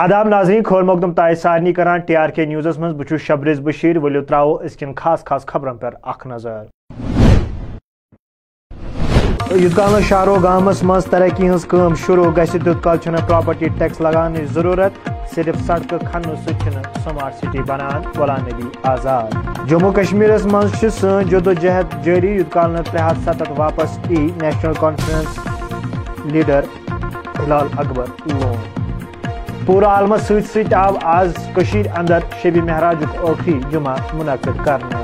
آداب ناظرین، کھول مقدم تائے سارنی کران، ٹی آر کے نیوزس من بچو شبرز بشیر ولو تراو اس کن خاص خاص خبرن پر اخ نظر۔ یوت کال شہرو گامس مز ترقی ہز کم شروع گھس تیت کال چھن پراپرٹی ٹیکس لگان ضرورت، صرف سڑک کھنہ سن سمارٹ سٹی بنان غلام نبی آزاد۔ جموں کشمیر مز سن جدوجہد جاری یوت کال ترے ہاتھ ستھ واپس ای national conference leader Hilal Akbar Lone. پورا عالمس ست ست آو آز کشیر اندر شبی مہراج اوکھی جمعہ منعقد کرنے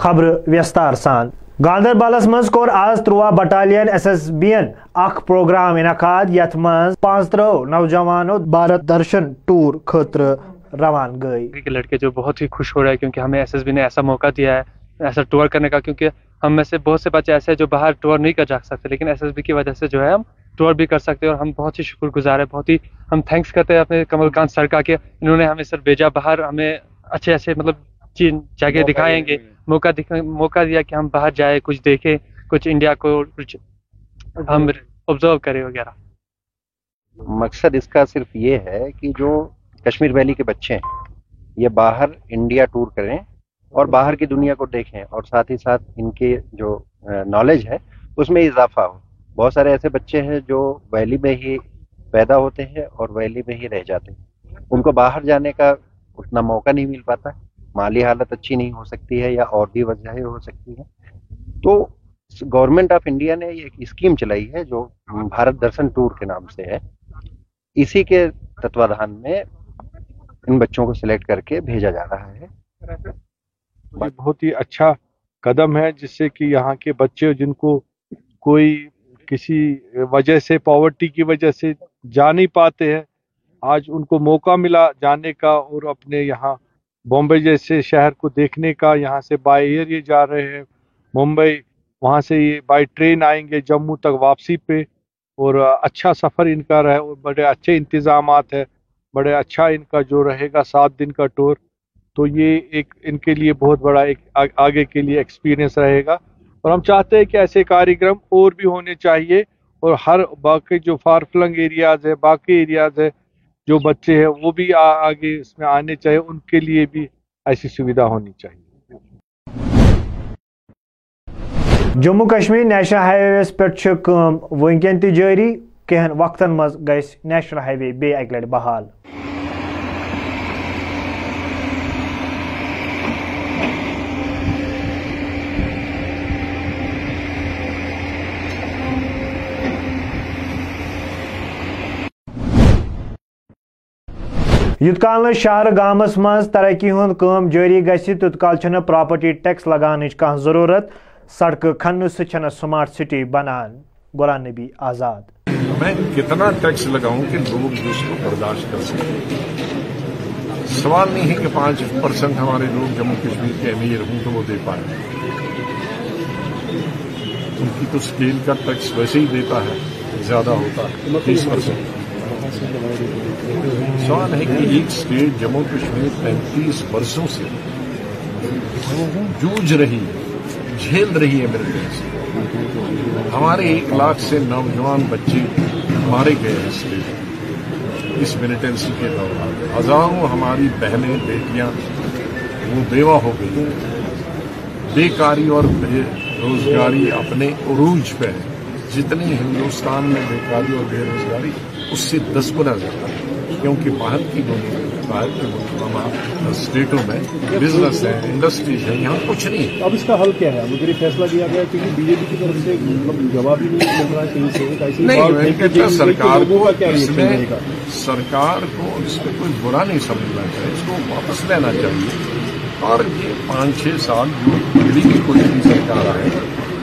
خبر ویستار سان۔ گاندربلس مز کور آز تروا بٹالین ایس ایس بی این اخ پروگرام انعقاد یت مز پانچ ترو نوجوانوں بھارت درشن ٹور خطر روان گئی۔ لڑکے جو بہت ہی خوش ہو رہے ہیں کیونکہ ہمیں ایس ایس بی نے ایسا موقع دیا ہے، ایسا ٹور کرنے کا، کیونکہ ہم میں سے بہت سے بچے ایسے ہیں جو باہر ٹور نہیں کر جا سکتے، لیکن ایس ایس بی کی وجہ سے جو ہے ہم ٹور بھی کر سکتے ہیں اور ہم بہت ہی شکر گزار ہیں بہت ہی ہم تھینکس کرتے ہیں اپنے کمل کانت سر کا کہ انہوں نے ہمیں سر بھیجا۔ باہر ہمیں اچھے اچھے مطلب جگہ دکھائیں گے۔ موقع موقع دیا کہ ہم باہر جائیں کچھ دیکھیں کچھ انڈیا کو کچھ ہم آبزرو کریں وغیرہ۔ مقصد اس کا صرف یہ ہے کہ جو کشمیر ویلی کے بچے ہیں یہ باہر انڈیا ٹور کریں اور باہر کی دنیا کو دیکھیں اور ساتھ ہی ساتھ ان کے جو نالج ہے اس میں اضافہ ہو۔ بہت سارے ایسے بچے ہیں جو ویلی میں ہی پیدا ہوتے ہیں اور ویلی میں ہی رہ جاتے ہیں۔ ان کو باہر جانے کا اتنا موقع نہیں مل پاتا، مالی حالت اچھی نہیں ہو سکتی ہے یا اور بھی وجہیں ہو سکتی ہیں۔ تو گورنمنٹ آف انڈیا نے ایک اسکیم چلائی ہے جو بھارت درشن ٹور کے نام سے ہے۔ اسی کے تتوادھان میں ان بچوں کو سلیکٹ کر کے بھیجا جا رہا ہے۔ بہت ہی اچھا قدم ہے، جس سے کہ یہاں کے بچے جن کو کوئی کسی وجہ سے پاورٹی کی وجہ سے جا نہیں پاتے ہیں۔ آج ان کو موقع ملا جانے کا اور اپنے یہاں بامبے جیسے شہر کو دیکھنے کا، یہاں سے بائی ایئر یہ جا رہے ہیں۔ ممبئی، وہاں سے یہ بائی ٹرین آئیں گے جموں تک واپسی پہ اور اچھا سفر ان کا رہے اور بڑے اچھے انتظامات ہے بڑے اچھا ان کا جو رہے گا سات دن کا ٹور تو یہ ایک ان کے لیے بہت بڑا ایک آگے کے لیے ایکسپیرینس رہے گا۔ اور ہم چاہتے ہیں کہ ایسے کاریکرم اور بھی ہونے چاہیے اور ہر باقی جو فار فلنگ ایریاز ہے باقی ایریاز ہے جو بچے ہیں، وہ بھی آگے اس میں آنے چاہیے، ان کے لیے بھی ایسی سویدھا ہونی چاہیے۔ جموں کشمیر نیشنل ہائی ویس پہ ونکین تہ جاری کہن وقتن مز گھس نیشنل ہائی وے بی اکہ لٹہ بحال۔ یوت کال نا شہر گامس مز ترقی ہند کام جاری گھس تیت کال چھنہ پراپرٹی ٹیکس لگان کھانا ضرورت سڑک کھنہ سہ سمارٹ سٹی بنان غلام نبی آزاد۔ میں کتنا ٹیکس لگاؤں کہ لوگ اس کو برداشت کر سکیں؟ سوال نہیں ہے کہ پانچ پرسنٹ ہمارے لوگ جموں کشمیر کے امیر ہوں تو وہ دے پائیں۔ ان کی تو اسکیل کا ٹیکس ویسے ہی دیتا ہے، زیادہ ہوتا ہے، تیس پرسنٹ سوال ہے کہ ایک اسٹیٹ جموں کشمیر پینتیس برسوں سے جوجھ رہی ہے، جھیل رہی ہے میرے سے ہمارے ایک لاکھ سے نوجوان بچے مارے گئے ہیں اسٹیٹ اس ملیٹنسی کے دوران ہزاروں ہماری بہنیں، بیٹیاں وہ بیوہ ہو گئی بیکاری اور بے روزگاری اپنے عروج پہ ہے۔ جتنی ہندوستان میں بیکاری اور بے روزگاری اس سے دس گنا زیادہ۔ کیونکہ باہر کی باہر کے تمام اسٹیٹوں میں بزنس ہے انڈسٹریز ہے یہاں کچھ نہیں اب اس کا حل کیا ہے؟ مجھے فیصلہ کیا گیا کیونکہ بی جے پی کی طرف سے مطلب جواب ہی نہیں مل رہا کہیں سے سرکار کو اس میں سرکار کو اس میں کوئی برا نہیں سمجھنا چاہیے اس کو واپس لینا چاہیے۔ اور یہ پانچ چھ سال جو دلی کی کوئی بھی سرکار آئے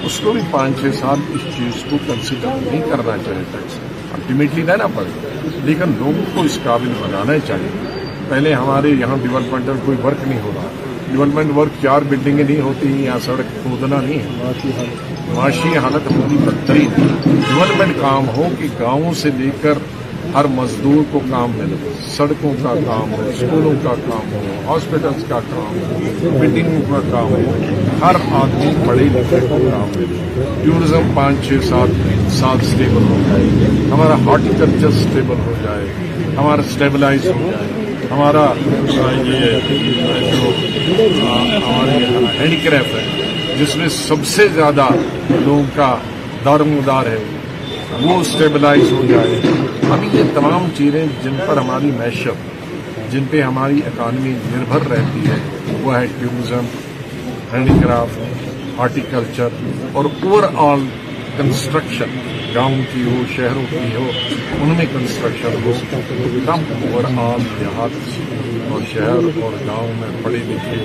اس کو بھی پانچ چھ سال اس چیز کو کنسیڈر نہیں کرنا چاہیے۔ ٹیکس الٹیمیٹلی لینا پڑے لیکن لوگوں کو اس قابل بنانا چاہیے۔ پہلے ہمارے یہاں ڈیولپمنٹ کوئی ورک نہیں ہو رہا۔ ڈیولپمنٹ ورک چار بلڈنگیں نہیں ہوتی یا سڑک کھودنا نہیں ہے۔ معاشی حالت۔ ہماری بدترین۔ ڈیولپمنٹ کام ہو کہ گاؤں سے لے کر ہر مزدور کو کام ملے۔ سڑکوں کا کام ہو اسکولوں کا کام ہو ہاسپٹلس کا کام ہو بلڈنگوں کا کام ہو۔ ہر آدمی پڑھے لکھے کو کام ملے۔ ٹورزم پانچ چھ سات ساتھ سٹیبل ہو جائے۔ ہمارا ہارٹیکلچر سٹیبل ہو جائے۔ ہمارا سٹیبلائز ہو۔ جائے ہمارا یہ جو ہمارے ہینڈی کرافٹ ہے، جس میں سب سے زیادہ لوگوں کا دار مدار ہے، وہ اسٹیبلائز ہو جائے۔ ابھی یہ تمام چیزیں جن پر ہماری معیشت جن پہ ہماری اکانمی نربھر رہتی ہے، وہ ہے ٹیوریزم ہینڈی کرافٹ ہارٹیکلچر اور اوور آل کنسٹرکشن گاؤں کی ہو شہروں کی ہو ان میں کنسٹرکشن ہو کم اوور آل دیہات اور شہر اور گاؤں میں پڑھے لکھے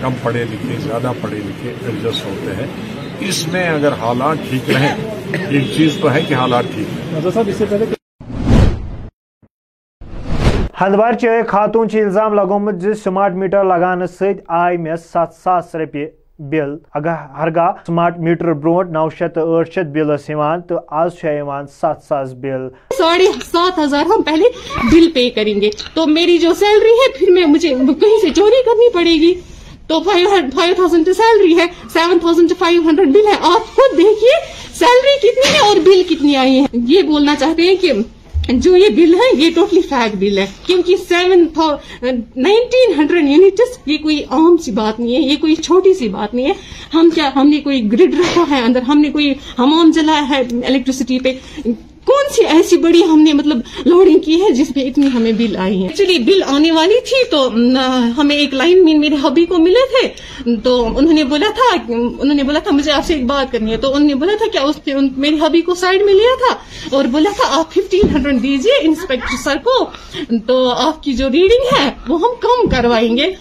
کم پڑھے لکھے زیادہ پڑھے لکھے ایڈجسٹ ہوتے ہیں۔ اس میں اگر حالات ٹھیک رہیں ایک چیز تو ہے کہ حالات ٹھیک ہیں۔ ہندوار چی خاتون الزام لگومت سمارٹ میٹر لگانے ست آئی مے سات ساس روپیے بل۔ اگر ہرگاہ سمارٹ میٹر برونٹ نو شیت اٹھ شیت بل ایوان تو آج ایوان سات ساس بل۔ ساڑھے سات ہزار ہم پہلے بل پے کریں گے۔ تو میری جو سیلری ہے، پھر میں مجھے کہیں سے چوری کرنی پڑے گی۔ تو فائیو تھاؤزینڈ سیلری ہے seven thousand five hundred bill ہے۔ آپ خود دیکھیے سیلری کتنی ہے اور بل کتنی آئی ہے۔ یہ بولنا چاہتے ہیں کہ جو یہ بل ہے، یہ ٹوٹلی فیک بل ہے۔ کیونکہ سیون نائنٹین ہنڈریڈ یونٹس یہ کوئی عام سی بات نہیں ہے، یہ کوئی چھوٹی سی بات نہیں ہے۔ ہم کیا ہم نے کوئی گرڈ رکھا ہے اندر، ہم نے کوئی ہمام جلایا ہے الیکٹریسٹی پہ۔ کون سی ایسی بڑی ہم نے مطلب لوڈنگ کی ہے جس میں اتنی ہمیں بل آئی ہے ایکچولی بل آنے والی تھی تو ہمیں ایک لائن مین میرے ہبی کو ملے تھے۔ تو انہوں نے بولا تھا، انہوں نے بولا تھا، مجھے آپ سے ایک بات کرنی ہے۔ تو انہوں نے بولا تھا، کیا اس نے میرے ہبی کو سائڈ میں لیا تھا؟ اور بولا تھا، آپ ففٹین ہنڈریڈ دیجیے انسپیکٹر سر کو۔ تو آپ کی جو ریڈنگ ہے، وہ ہم کم کروائیں گے۔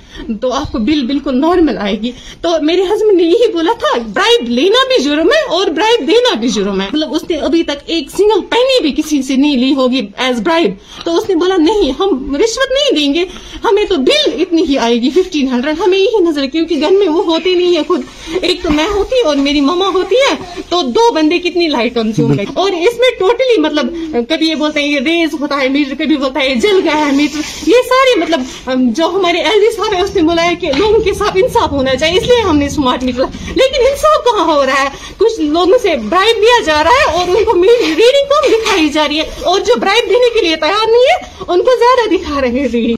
تو آپ کو بل بالکل نارمل آئے گی۔ تو میرے ہسبینڈ نے یہی بولا تھا برائب لینا بھی جرم ہے اور برائب دینا بھی جرم ہے۔ مطلب اس نے ابھی تک ایک سنگل پین میں نے بھی کسی سے نہیں لی ہوگی ایز برائڈ تو اس نے بولا، نہیں، ہم رشوت نہیں دیں گے. ہمیں تو بل اتنی ہی آئے گی ففٹین ہنڈریڈ ہمیں یہی نظر کیونکہ گھر میں وہ ہوتے نہیں ہے خود. ایک تو میں ہوتی اور میری ماما ہوتی ہے، تو دو بندے کتنی لائٹ کنزیوم کریں اور اس میں ٹوٹلی مطلب کبھی یہ بولتے ہیں، یہ ریز ہوتا ہے، میٹر کبھی بولتا ہے جل گیا ہے میٹر. یہ سارے مطلب جو ہمارے ایل صاحب ہے اس نے بولا ہے کہ لوگوں کے ساتھ انصاف ہونا چاہیے، اس لیے ہم نے اسمارٹ میٹر لیکن انصاف کہاں ہو رہا ہے؟ کچھ لوگوں سے برائب لیا جا رہا ہے اور ان کو ریڈنگ کم دکھائی جا رہی ہے اور جو برائب دینے کے لیے تیار نہیں ہے ان کو زیادہ دکھا رہے ہیں۔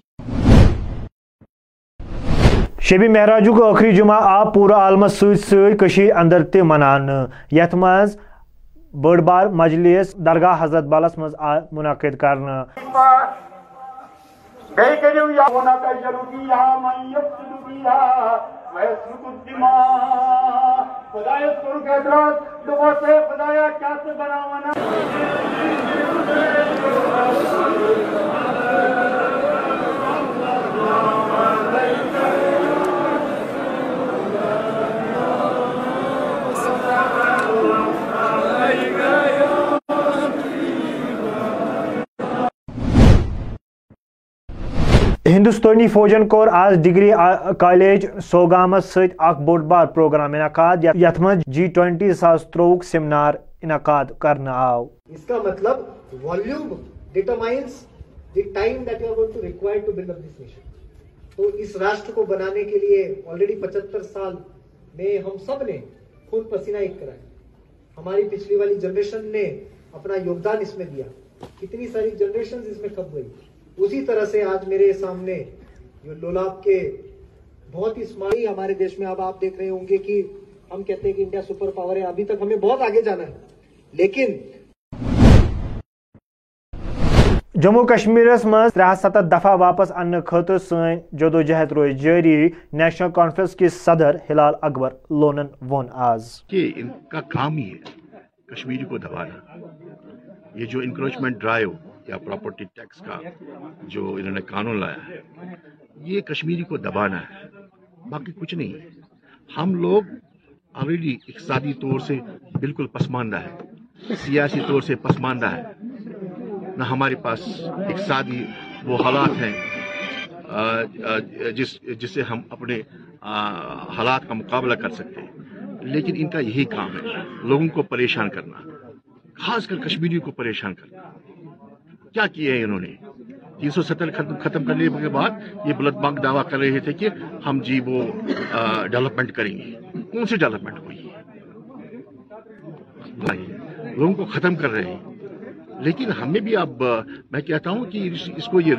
شبی مہراج کو آخری جمعہ آ پورا عالمس سی اندر تہ منان۔ یت مز بڑ بار مجلس درگاہ حضرت بالس مز آ منعقد کرنا خدایا کیا سے ہندوستانی فوجن کور آج ڈگری کالج سوگامس ست اخ بوڑ بار پروگرام انعقاد یت من جی ٹوینٹی ساس تروک سیمنار انعقاد کرنا آو۔ اس کا مطلب volume determines the time that you are going to require to build up this nation تو اس راشٹر کو بنانے کے لیے آلریڈی پچہتر سال میں ہم سب نے خون پسینہ ایک کرا ہے۔ ہماری پچھلی والی جنریشن نے اپنا یوگدان اس میں دیا۔ کتنی ساری جنریشن اس میں کب ہوئی۔ اسی طرح سے آج میرے سامنے جو لولاب کے بہت ہی اسمارٹ ہمارے دیش میں اب آپ دیکھ رہے ہوں گے کہ ہم کہتے ہیں کہ انڈیا سپر پاور ہے ابھی تک ہمیں بہت آگے جانا ہے۔ لیکن جموں کشمیرس مز ترہ ستھ دفعہ واپس ان خاطر سن جدوجہد روز جاری نیشنل کانفرنس کے صدر ہلال اکبر لونن وون آز۔ کہ ان کا کام ہی ہے کشمیری کو دبانا۔ یہ جو انکروچمنٹ ڈرائیو یا پراپرٹی ٹیکس کا جو انہوں نے قانون لایا ہے، یہ کشمیری کو دبانا ہے۔ باقی کچھ نہیں۔ ہم لوگ آلریڈی اقتصادی طور سے بالکل پسماندہ ہے سیاسی طور سے پسماندہ ہے نہ ہمارے پاس اقتصادی وہ حالات ہیں جس جس سے ہم اپنے حالات کا مقابلہ کر سکتے ہیں۔ لیکن ان کا یہی کام ہے، لوگوں کو پریشان کرنا، خاص کر کشمیریوں کو پریشان کرنا۔ کیا کیے انہوں نے؟ تین سو ستر ختم کرنے کے بعد یہ بلد بانک دعویٰ کر رہے تھے کہ ہم جی وہ ڈیولپمنٹ کریں گے۔ کون سی ڈیولپمنٹ ہوئی؟ ہے لوگوں کو ختم کر رہے ہیں۔ لیکن ہمیں بھی اب میں کہتا ہوں کہ اس کو یہ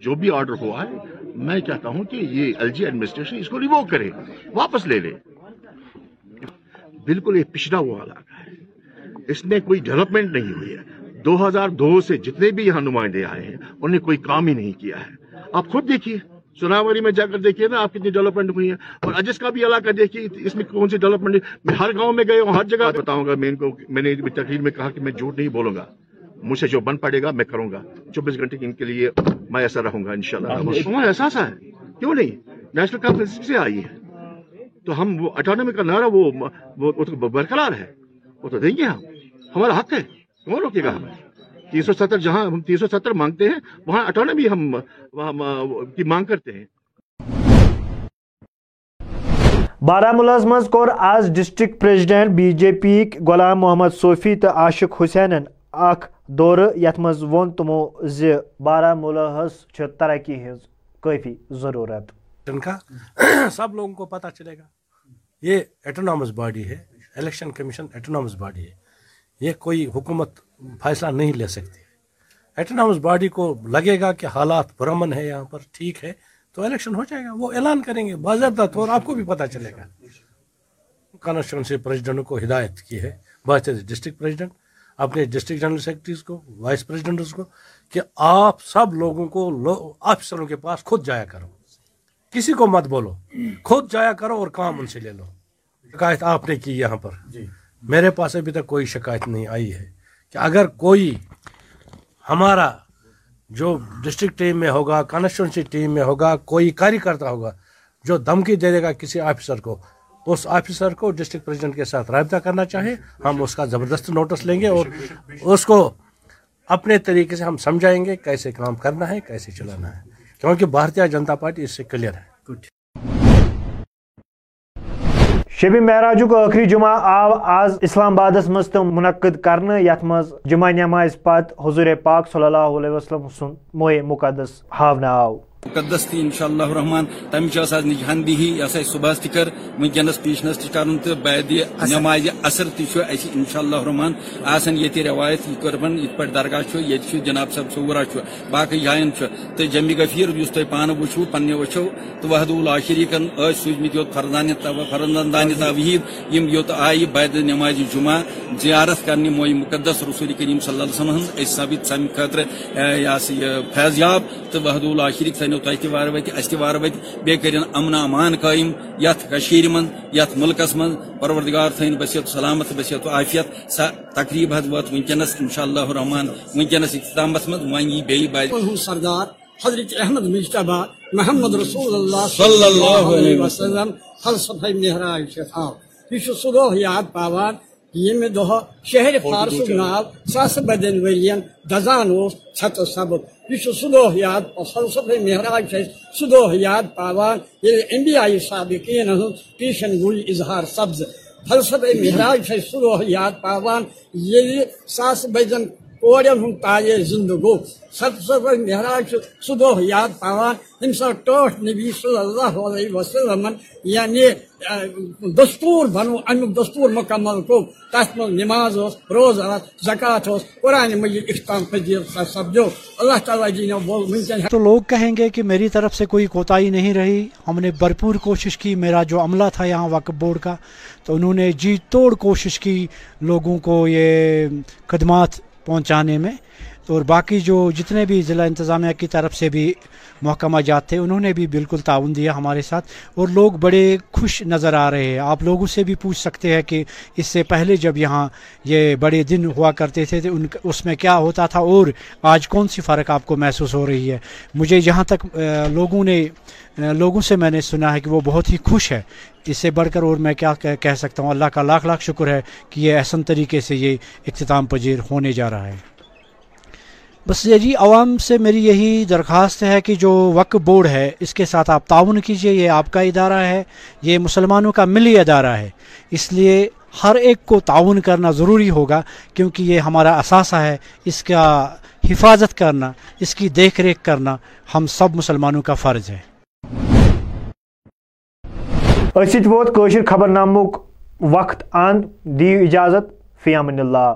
جو بھی آرڈر ہوا ہے، میں کہتا ہوں کہ یہ ایل جی ایڈمنسٹریشن اس کو ریووک کرے، واپس لے لے۔ بالکل یہ پچھڑا ہوا علاقہ ہے۔ اس میں کوئی ڈیولپمنٹ نہیں ہوئی ہے۔ دو ہزار دو سے جتنے بھی یہاں نمائندے آئے ہیں انہوں نے کوئی کام ہی نہیں کیا ہے۔ آپ خود دیکھیے سناوری میں جا کر دیکھیے نا آپ کتنی ڈیولپمنٹ ہوئی ہیں۔ اور اجس کا بھی علاقہ دیکھیے اس میں کون سی ڈیولپمنٹ میں ہر گاؤں میں گئے ہوں ہر جگہ بتاؤں گا۔ میں ان کو میں نے تقریر میں کہا کہ میں جھوٹ نہیں بولوں گا۔ مجھ سے جو بن پڑے گا میں کروں گا۔ چوبیس گھنٹے ان کے لیے میں ایسا رہوں گا انشاءاللہ۔ ہمارا احساس ہے؟ کیوں نہیں؟ نیشنل کانفرنس سے آئی ہے تو ہم وہ اٹانومی کا نعرہ وہ برقرار ہے۔ وہ تو دیں گے ہم۔ ہمارا حق ہے۔ کون روکے گا ہمیں تین سو ستر جہاں ہم تین سو ستر مانگتے ہیں وہاں اٹانومی ہم کی مانگ کرتے ہیں۔ بارہمولہس مز کور آز district president B J P Ghulam Mohammad Sufi تو عاشق حسین اخ دور یت مز وون تمو زی بارہمولہس چھ ترقی ہز کافی ضرورت۔ سب لوگوں کو پتہ چلے گا۔ یہ ایٹونامس باڈی ہے الیکشن کمیشن ایٹونامس باڈی ہے۔ یہ کوئی حکومت فیصلہ نہیں لے سکتی۔ ایٹنامس باڈی کو لگے گا کہ حالات برامن ہے یہاں پر، ٹھیک ہے، تو الیکشن ہو جائے گا۔ وہ اعلان کریں گے، باضابطہ طور آپ کو بھی پتہ چلے گا۔ کانسٹیچوینسی پریزیڈنٹ کو ہدایت کی ہے۔ بات ڈسٹرکٹ پریزیڈنٹ اپنے ڈسٹرکٹ جنرل سیکرٹریز کو وائس پریزیڈنٹس کو، کہ آپ سب لوگوں کو آفیسروں کے پاس خود جایا کرو۔ کسی کو مت بولو، خود جایا کرو اور کام ان سے لے لو۔ شکایت آپ نے کی یہاں پر۔ جی۔ میرے پاس ابھی تک کوئی شکایت نہیں آئی ہے کہ اگر کوئی ہمارا جو ڈسٹرکٹ ٹیم میں ہوگا کانسٹیچنسی ٹیم میں ہوگا، کوئی کاری کرتا ہوگا جو دھمکی دے دے گا کسی آفیسر کو، اس آفیسر کو ڈسٹرکٹ پریزیڈنٹ کے ساتھ رابطہ کرنا چاہے ہم اس کا زبردست نوٹس لیں گے اور اس کو اپنے طریقے سے ہم سمجھائیں گے کیسے کام کرنا ہے، کیسے چلانا ہے۔ کیونکہ بھارتیہ جنتا پارٹی اس سے کلیئر ہے۔ شبِ معراجُک ٲخری جمعہ آو آز اسلام آبادس مز تہٕ مُنعقد کرنہٕ، یتھ جمعہ نماز پت حضور پاک صلی اللہ علیہ وسلم سن مو مقدس ہاؤن آو۔ مقدس تھی انشاء اللہ رحمان نجہان نجہندی یہ سا صبح تر ونکس پیشنس تن تو نماز اثر تس انشاء اللہ رحمان. آسان یہ روایت یہ قربان یہ پہ درگاہ یہ جناب صاحب صورہ باقی جائن تو جمی غفیر اس تھی پان وچو پنہ وچو تو وحد اللہ شریکن یس سوزمت یوت فرزان فرزندان یم یوت آئی بید نماز جمعہ. زیارت کرنے موئی مقدس رسول کریم صلی اللہ علیہ وسلم ہن ثابت سامہ خاطر یہ فیض یاب. تو وحد اللہ سن ؤنِو تۄہہِ تہِ وارٕ وَتہِ اَسہِ تہِ وارٕ وَتہِ بیٚیہِ امن امان قٲیِم یَتھ کٔشیٖرِ منٛز یَتھ مُلکَس من پروردگار تھین بسیت سلامت بسیت عافیت۔ سا تقریب حد وٲژ وٕنکٮ۪نَس اِنشاء اللہ رحمان وٕنکٮ۪نَس اختتامَس من وۄنۍ یی بیٚیہِ بَجہِ۔ سردار حضرت احمد مجتبہ محمد رسول اللہ صلی اللہ علیہ وسلم۔ فلسفہ مہراج شفاف یہ صلح یاد پاوان ییٚمہِ دۄہ شہرِ فارس ناو ساس بَدٮ۪ن ؤرِیَن دَزان اوس ژھٮ۪تہٕ سبب. یہِ چھُ سُہ یاد فلسفے معراج چھِ أسۍ یاد پاوان. یل اِنڈیایہِ صابقیٖن پیشن گویی اظہار سبز. فلسفے محراج سہ أسۍ یاد پاوان. یل ساس بَدٮ۪ن کوڑیم ہم تاجے زندگو سب سب نہراج صدوح یاد پاوان ہم سا ٹوٹ نبی صلی اللہ علیہ وسلم یعنی دستور بنو امی دستور مکمل کو تحت مل نماز ہو روز ہو زکاة ہو قرآن مجید اختام پذیر سا سمجھو اللہ تعالیٰ جی نے بول منزل تو لوگ کہیں گے کہ میری طرف سے کوئی کوتاہی نہیں رہی۔ ہم نے بھرپور کوشش کی، میرا جو عملہ تھا یہاں وقف بورڈ کا، تو انہوں نے جی توڑ کوشش کی لوگوں کو یہ خدمات پہنچانے میں اور باقی جو جتنے بھی ضلع انتظامیہ کی طرف سے بھی محکمہ جات تھے، انہوں نے بھی بالکل تعاون دیا ہمارے ساتھ اور لوگ بڑے خوش نظر آ رہے ہیں۔ آپ لوگوں سے بھی پوچھ سکتے ہیں کہ اس سے پہلے جب یہاں یہ بڑے دن ہوا کرتے تھے ان اس میں کیا ہوتا تھا اور آج کون سی فرق آپ کو محسوس ہو رہی ہے؟ مجھے یہاں تک لوگوں نے لوگوں سے میں نے سنا ہے کہ وہ بہت ہی خوش ہے اس سے بڑھ کر اور میں کیا کہہ سکتا ہوں، اللہ کا لاکھ لاکھ شکر ہے کہ یہ احسن طریقے سے یہ اختتام پذیر ہونے جا رہا ہے۔ بس یہ جی عوام سے میری یہی درخواست ہے کہ جو وقف بورڈ ہے، اس کے ساتھ آپ تعاون کیجیے، یہ آپ کا ادارہ ہے، یہ مسلمانوں کا ملی ادارہ ہے۔ اس لیے ہر ایک کو تعاون کرنا ضروری ہوگا، کیونکہ یہ ہمارا اثاثہ ہے، اس کا حفاظت کرنا، اس کی دیکھ ریکھ کرنا ہم سب مسلمانوں کا فرض ہے۔ ووت خبر نامک وقت آن دیو اجازت فیامن اللہ۔